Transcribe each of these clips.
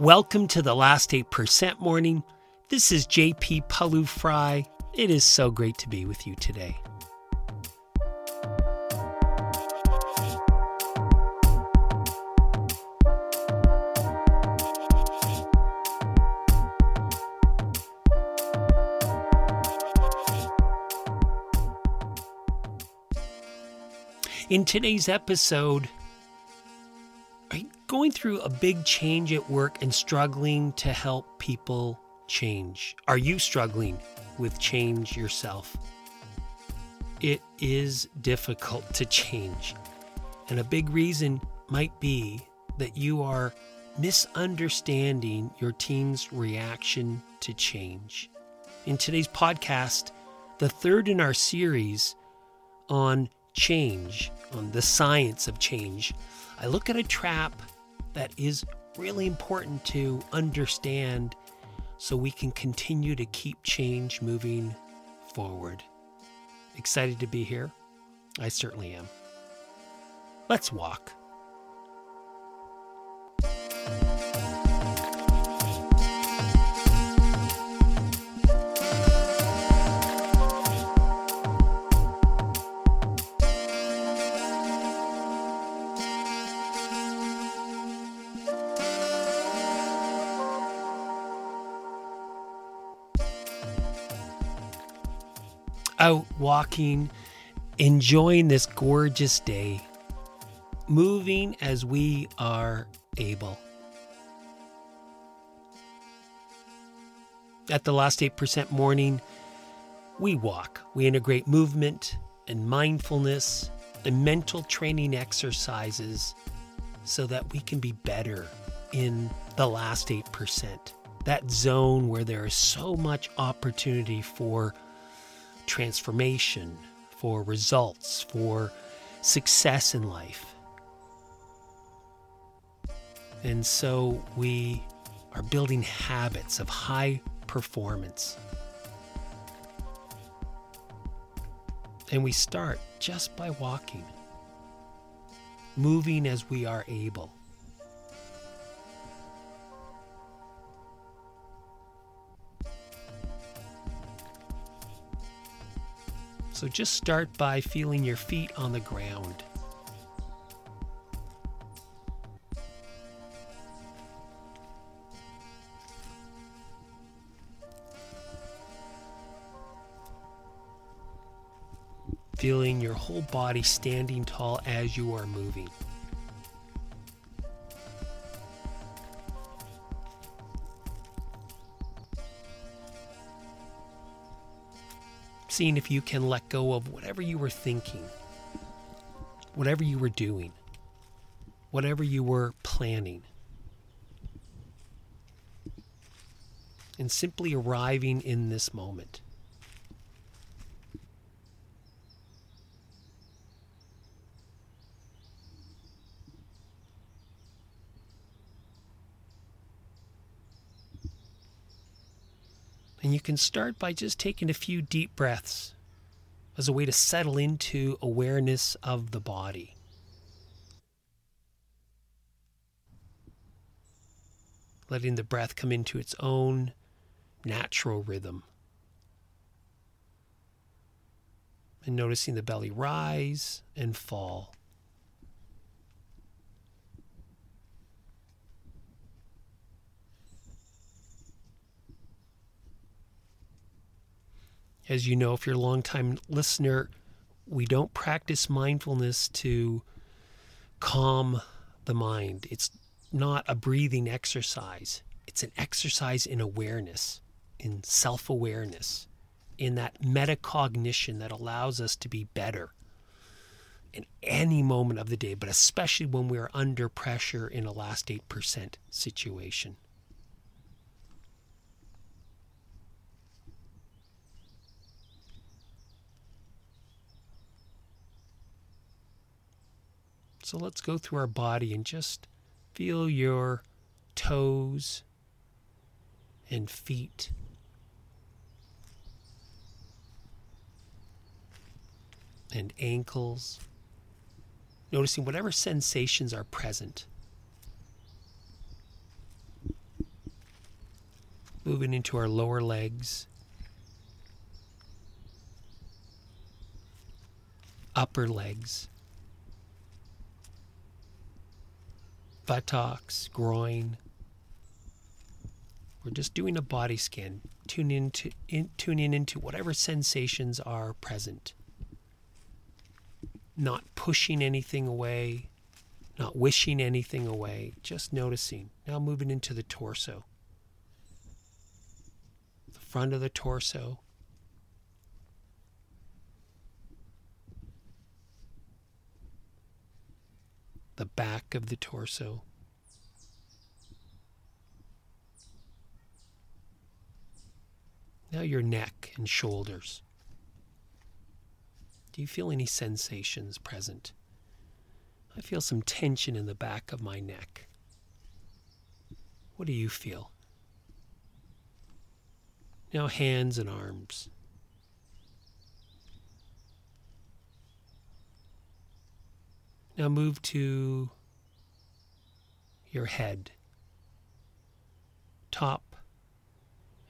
Welcome to the last 8% morning. This is JP Pawliw-Fry. It is so great to be with you today. In today's episode, going through a big change at work and struggling to help people change? Are you struggling with change yourself? It is difficult to change. And a big reason might be that you are misunderstanding your team's reaction to change. In today's podcast, the third in our series on change, on the science of change, I look at a trap that is really important to understand so we can continue to keep change moving forward. Excited to be here? I certainly am. Let's walk. Out walking, enjoying this gorgeous day, moving as we are able. At the last 8% morning, we walk. We integrate movement and mindfulness and mental training exercises so that we can be better in the last 8%. That zone where there is so much opportunity for transformation, for results, for success in life. And so we are building habits of high performance. And we start just by walking, moving as we are able. So just start by feeling your feet on the ground. Feeling your whole body standing tall as you are moving. Seeing if you can let go of whatever you were thinking, whatever you were doing, whatever you were planning. And simply arriving in this moment. And you can start by just taking a few deep breaths as a way to settle into awareness of the body. Letting the breath come into its own natural rhythm. And noticing the belly rise and fall. As you know, if you're a long-time listener, we don't practice mindfulness to calm the mind. It's not a breathing exercise, it's an exercise in awareness, in self awareness, in that metacognition that allows us to be better in any moment of the day, but especially when we are under pressure in a last 8% situation. So let's go through our body and just feel your toes and feet. And ankles. Noticing whatever sensations are present. Moving into our lower legs, upper legs, buttocks, groin. We're just doing a body scan, tuning into, in, tuning into whatever sensations are present. Not pushing anything away, not wishing anything away, just noticing. Now moving into the torso. The front of the torso. The back of the torso. Now your neck and shoulders. Do you feel any sensations present? I feel some tension in the back of my neck. What do you feel? Now, hands and arms. Now, move to your head, top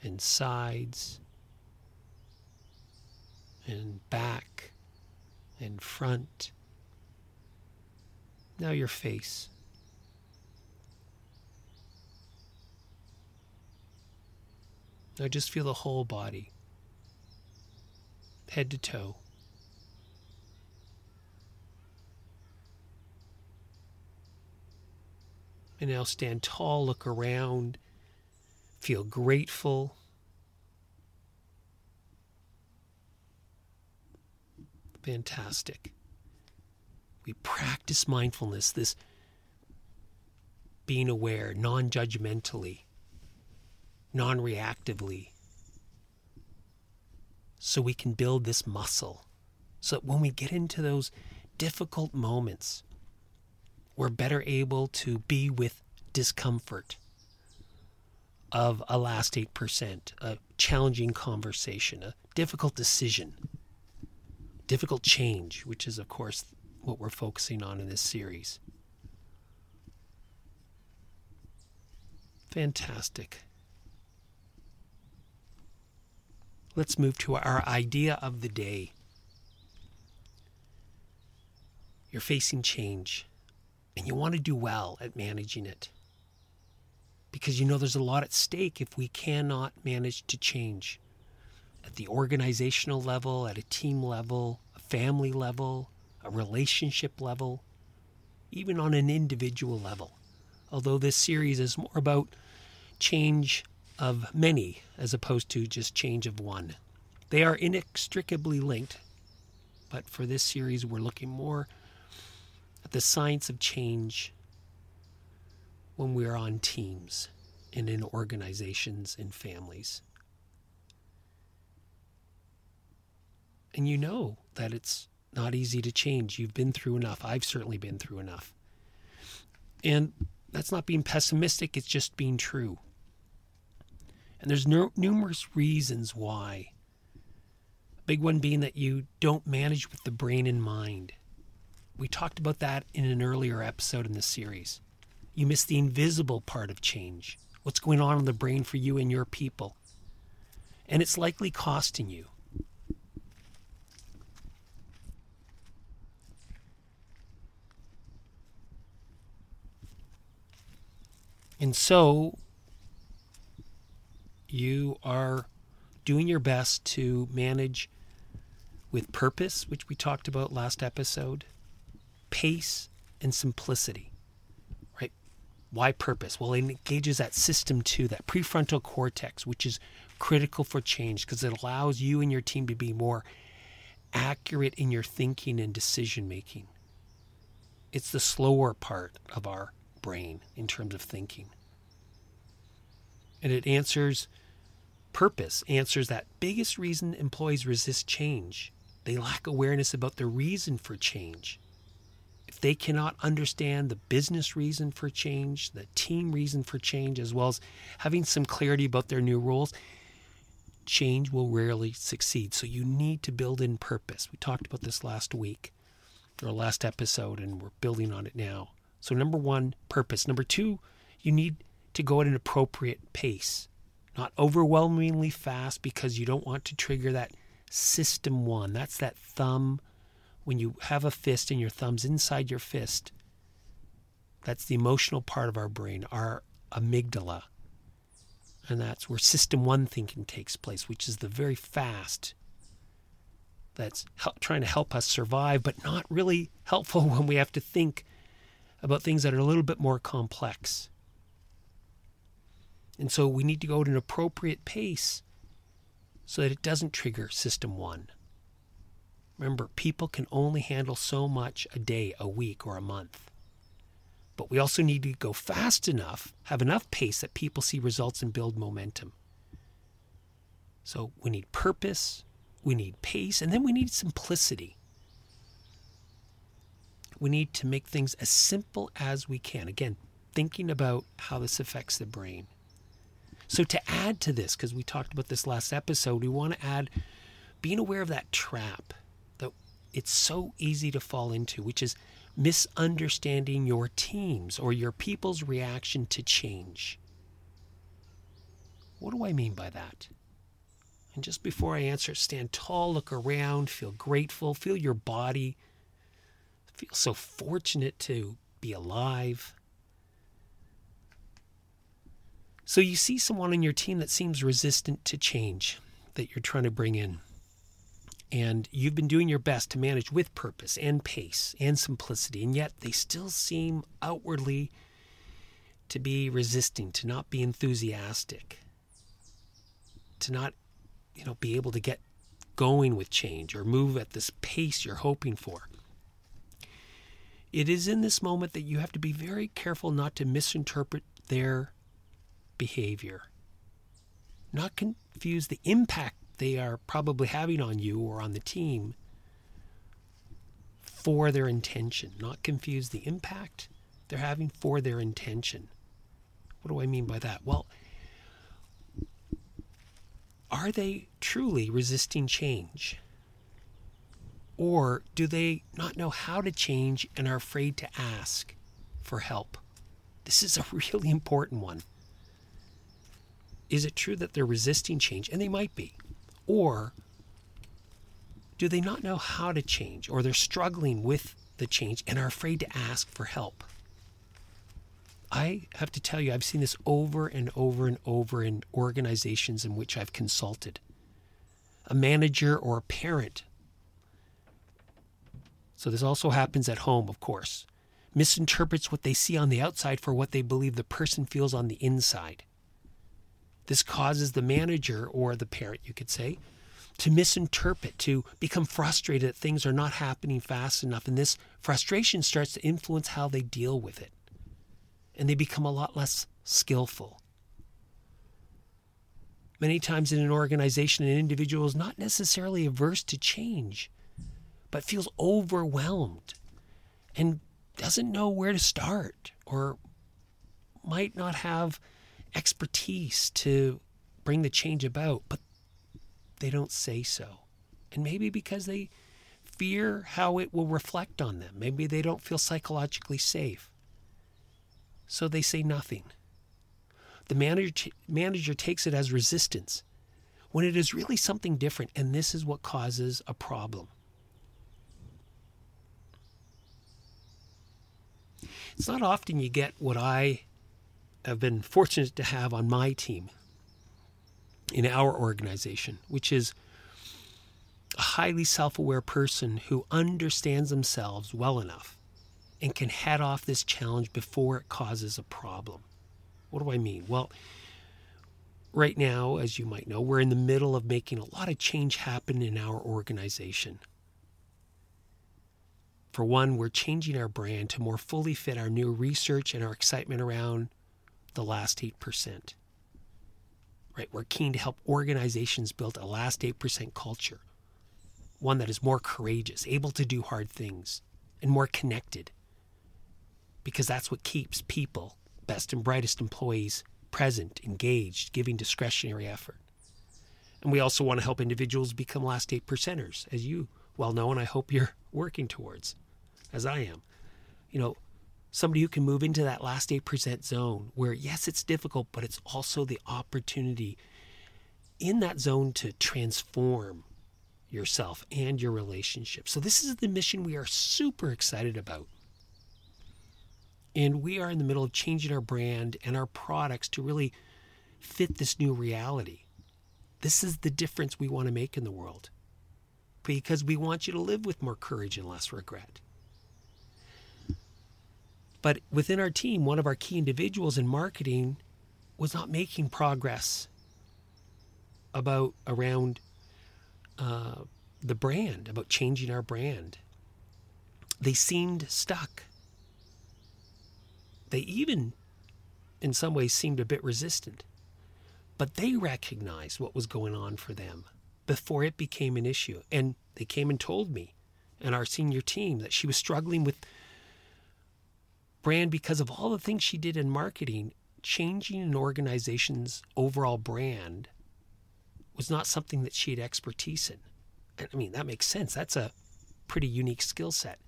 and sides, and back and front now your face. Now just feel the whole body, head to toe. And now stand tall, look around, feel grateful. Fantastic we practice mindfulness, this being aware, non judgmentally, non reactively, so we can build this muscle. So that when we get into those difficult moments, we're better able to be with discomfort of a last 8%, a challenging conversation, a difficult decision, difficult change, which is, of course, what we're focusing on in this series. Fantastic. Let's move to our idea of the day. You're facing change and you want to do well at managing it because you know there's a lot at stake if we cannot manage to change at the organizational level, at a team level, a family level, a relationship level, even on an individual level. Although this series is more about change of many as opposed to just change of one. They are inextricably linked, but for this series, we're looking more the science of change when we're on teams and in organizations and families. And you know that it's not easy to change. You've been through enough. I've certainly been through enough. And that's not being pessimistic, it's just being true. And there's no, numerous reasons why. A big one being that you don't manage with the brain and mind. We talked about that in an earlier episode in this series. You miss the invisible part of change. What's going on in the brain for you and your people. And it's likely costing you. And so you are doing your best to manage with purpose, which we talked about last episode, pace, and simplicity. Right? Why purpose? Well, it engages that system two, that prefrontal cortex, which is critical for change because it allows you and your team to be more accurate in your thinking and decision making. It's the slower part of our brain in terms of thinking. And it answers purpose, answers that biggest reason employees resist change. They lack awareness about the reason for change. They cannot understand the business reason for change, the team reason for change, as well as having some clarity about their new roles, change will rarely succeed. So you need to build in purpose. We talked about this last week or last episode, and we're building on it now. So, number one, purpose. Number two, you need to go at an appropriate pace. not overwhelmingly fast because you don't want to trigger that system one. That's that thumb when you have a fist and your thumb's inside your fist. That's the emotional part of our brain, our amygdala. And that's where system one thinking takes place, which is the very fast that's help, trying to help us survive, but not really helpful when we have to think about things that are a little bit more complex. And so we need to go at an appropriate pace so that it doesn't trigger system one. Remember, people can only handle so much a day, a week, or a month. But we also need to go fast enough, have enough pace that people see results and build momentum. So we need purpose, we need pace, and then we need simplicity. We need to make things as simple as we can. Again, thinking about how this affects the brain. So, to add to this, because we talked about this last episode, we want to add being aware of that trap it's so easy to fall into, which is misunderstanding your team's or your people's reaction to change. What do I mean by that? And just before I answer, stand tall, look around, feel grateful, feel your body. Feel so fortunate to be alive. So you see someone on your team that seems resistant to change that you're trying to bring in. And you've been doing your best to manage with purpose and pace and simplicity, and yet they still seem outwardly to be resisting, to not be enthusiastic, to not you know, be able to get going with change or move at this pace you're hoping for. It is in this moment that you have to be very careful not to misinterpret their behavior, not confuse the impact they are probably having on you or on the team for their intention, not confuse the impact they're having for their intention. What do I mean by that? Well, are they truly resisting change? Or do they not know how to change and are afraid to ask for help? This is a really important one. Is it true that they're resisting change? And they might be. Or do they not know how to change or they're struggling with the change and are afraid to ask for help? I have to tell you, I've seen this over and over and over in organizations in which I've consulted. A manager or a parent. So, this also happens at home, of course. Misinterprets what they see on the outside for what they believe the person feels on the inside. This causes the manager or the parent, you could say, to misinterpret, to become frustrated that things are not happening fast enough. And this frustration starts to influence how they deal with it and they become a lot less skillful. Many times in an organization, an individual is not necessarily averse to change, but feels overwhelmed and doesn't know where to start or might not have expertise to bring the change about, but they don't say so. And maybe because they fear how it will reflect on them. Maybe they don't feel psychologically safe so they say nothing. The manager, manager takes it as resistance when it is really something different, and this is what causes a problem. It's not often you get what I have been fortunate to have on my team in our organization, which is a highly self aware person who understands themselves well enough and can head off this challenge before it causes a problem. What do I mean? Well, right now, as you might know, we're in the middle of making a lot of change happen in our organization. For one, we're changing our brand to more fully fit our new research and our excitement around the last 8%. Right? We're keen to help organizations build a last 8% culture, one that is more courageous, able to do hard things, and more connected because that's what keeps people, best and brightest employees, present, engaged, giving discretionary effort. And we also want to help individuals become last eight percenters, as you well know, and I hope you're working towards, as I am. You know, somebody who can move into that last 8% zone where, yes, it's difficult, but it's also the opportunity in that zone to transform yourself and your relationship. So, this is the mission we are super excited about. And we are in the middle of changing our brand and our products to really fit this new reality. This is the difference we want to make in the world because we want you to live with more courage and less regret. But within our team, one of our key individuals in marketing was not making progress about around uh, the brand, about changing our brand. They seemed stuck. They even, in some ways, seemed a bit resistant. But they recognized what was going on for them before it became an issue. And they came and told me and our senior team that she was struggling with brand because of all the things she did in marketing. Changing an organization's overall brand was not something that she had expertise in. I mean, that makes sense. That's a pretty unique skill set.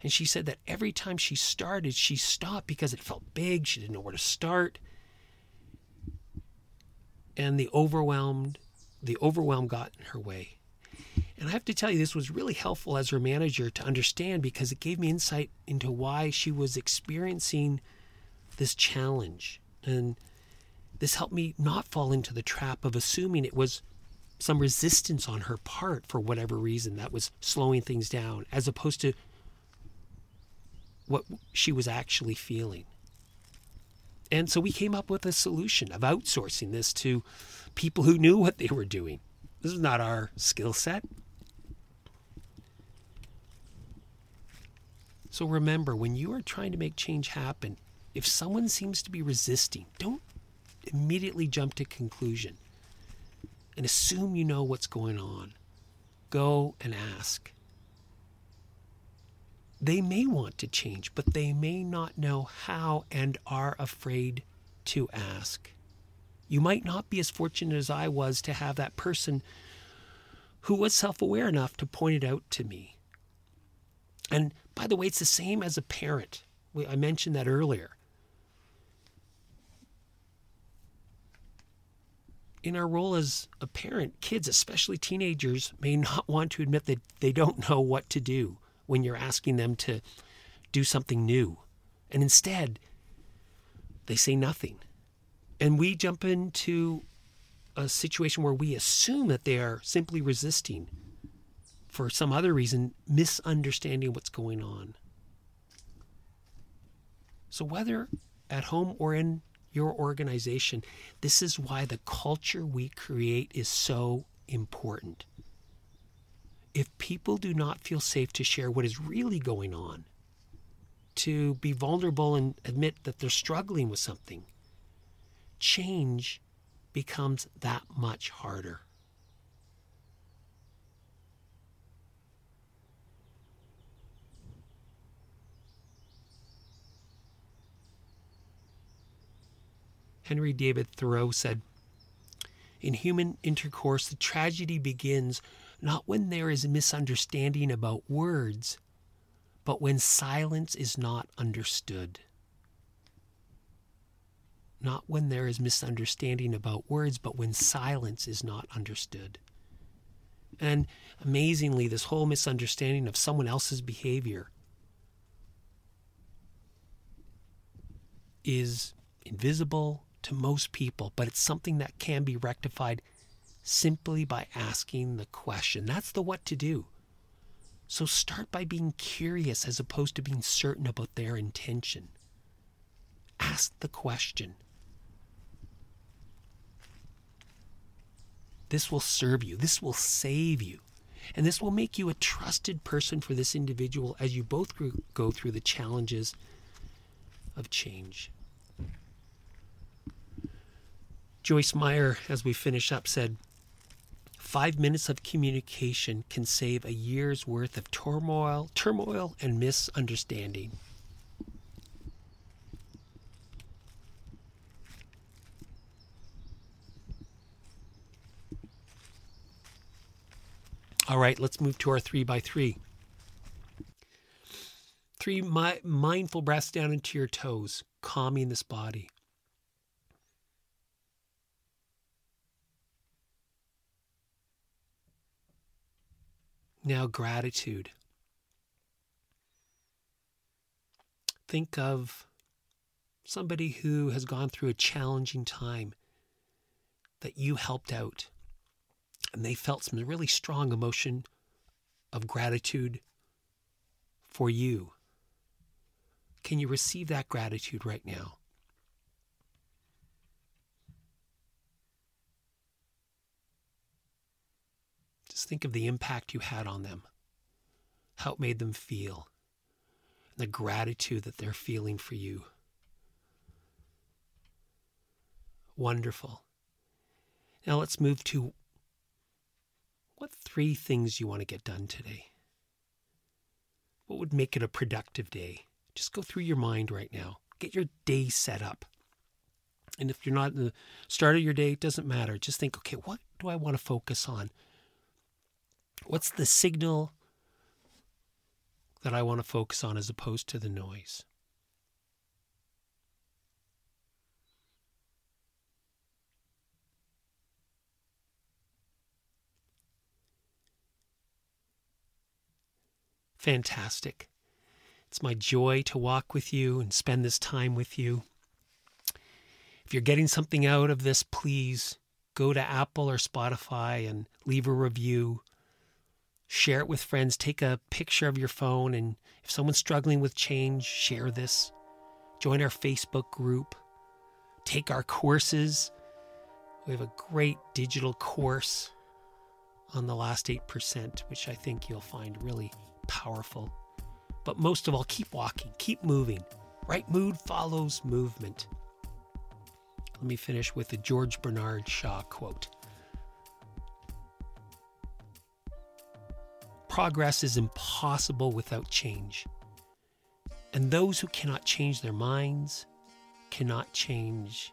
And she said that every time she started, she stopped because it felt big. She didn't know where to start. And the overwhelmed, the overwhelm got in her way. And I have to tell you, this was really helpful as her manager to understand because it gave me insight into why she was experiencing this challenge. And this helped me not fall into the trap of assuming it was some resistance on her part for whatever reason that was slowing things down, as opposed to what she was actually feeling. And so we came up with a solution of outsourcing this to people who knew what they were doing. This is not our skill set. So remember, when you are trying to make change happen, if someone seems to be resisting, don't immediately jump to conclusion and assume you know what's going on. Go and ask. They may want to change, but they may not know how and are afraid to ask. You might not be as fortunate as I was to have that person who was self aware enough to point it out to me. And by the way, it's the same as a parent. I mentioned that earlier. In our role as a parent, kids, especially teenagers, may not want to admit that they don't know what to do when you're asking them to do something new. And instead, they say nothing. And we jump into a situation where we assume that they are simply resisting for some other reason, misunderstanding what's going on. So, whether at home or in your organization, this is why the culture we create is so important. If people do not feel safe to share what is really going on, to be vulnerable and admit that they're struggling with something, change becomes that much harder. Henry David Thoreau said, In human intercourse, the tragedy begins not when there is misunderstanding about words, but when silence is not understood not when there is misunderstanding about words, but when silence is not understood. And amazingly, this whole misunderstanding of someone else's behavior is invisible to most people, but it's something that can be rectified simply by asking the question. That's the what to do. So start by being curious as opposed to being certain about their intention. Ask the question. This will serve you. This will save you. And this will make you a trusted person for this individual as you both go through the challenges of change. Joyce Meyer, as we finish up, said, Five minutes of communication can save a year's worth of turmoil, turmoil and misunderstanding. All right, let's move to our three by three. Three mi- mindful breaths down into your toes, calming this body. Now, gratitude. Think of somebody who has gone through a challenging time that you helped out and they felt some really strong emotion of gratitude for you. Can you receive that gratitude right now? Think of the impact you had on them, how it made them feel, and the gratitude that they're feeling for you. Wonderful. Now let's move to what three things you want to get done today. What would make it a productive day? Just go through your mind right now. Get your day set up. And if you're not in the start of your day, it doesn't matter. Just think, okay, what do I want to focus on? What's the signal that I want to focus on as opposed to the noise? Fantastic. It's my joy to walk with you and spend this time with you. If you're getting something out of this, please go to Apple or Spotify and leave a review. Share it with friends. Take a picture of your phone. And if someone's struggling with change, share this. Join our Facebook group. Take our courses. We have a great digital course on the last 8%, which I think you'll find really powerful. But most of all, keep walking, keep moving. Right mood follows movement. Let me finish with the George Bernard Shaw quote Progress is impossible without change. And those who cannot change their minds cannot change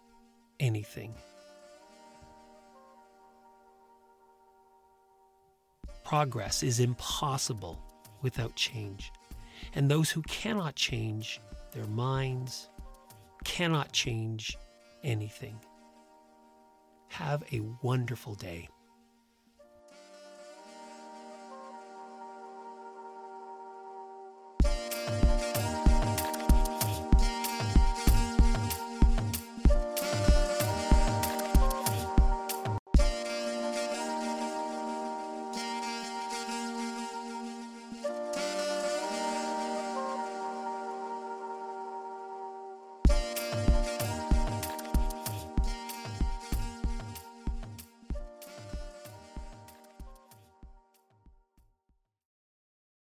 anything. Progress is impossible without change. And those who cannot change their minds cannot change anything. Have a wonderful day.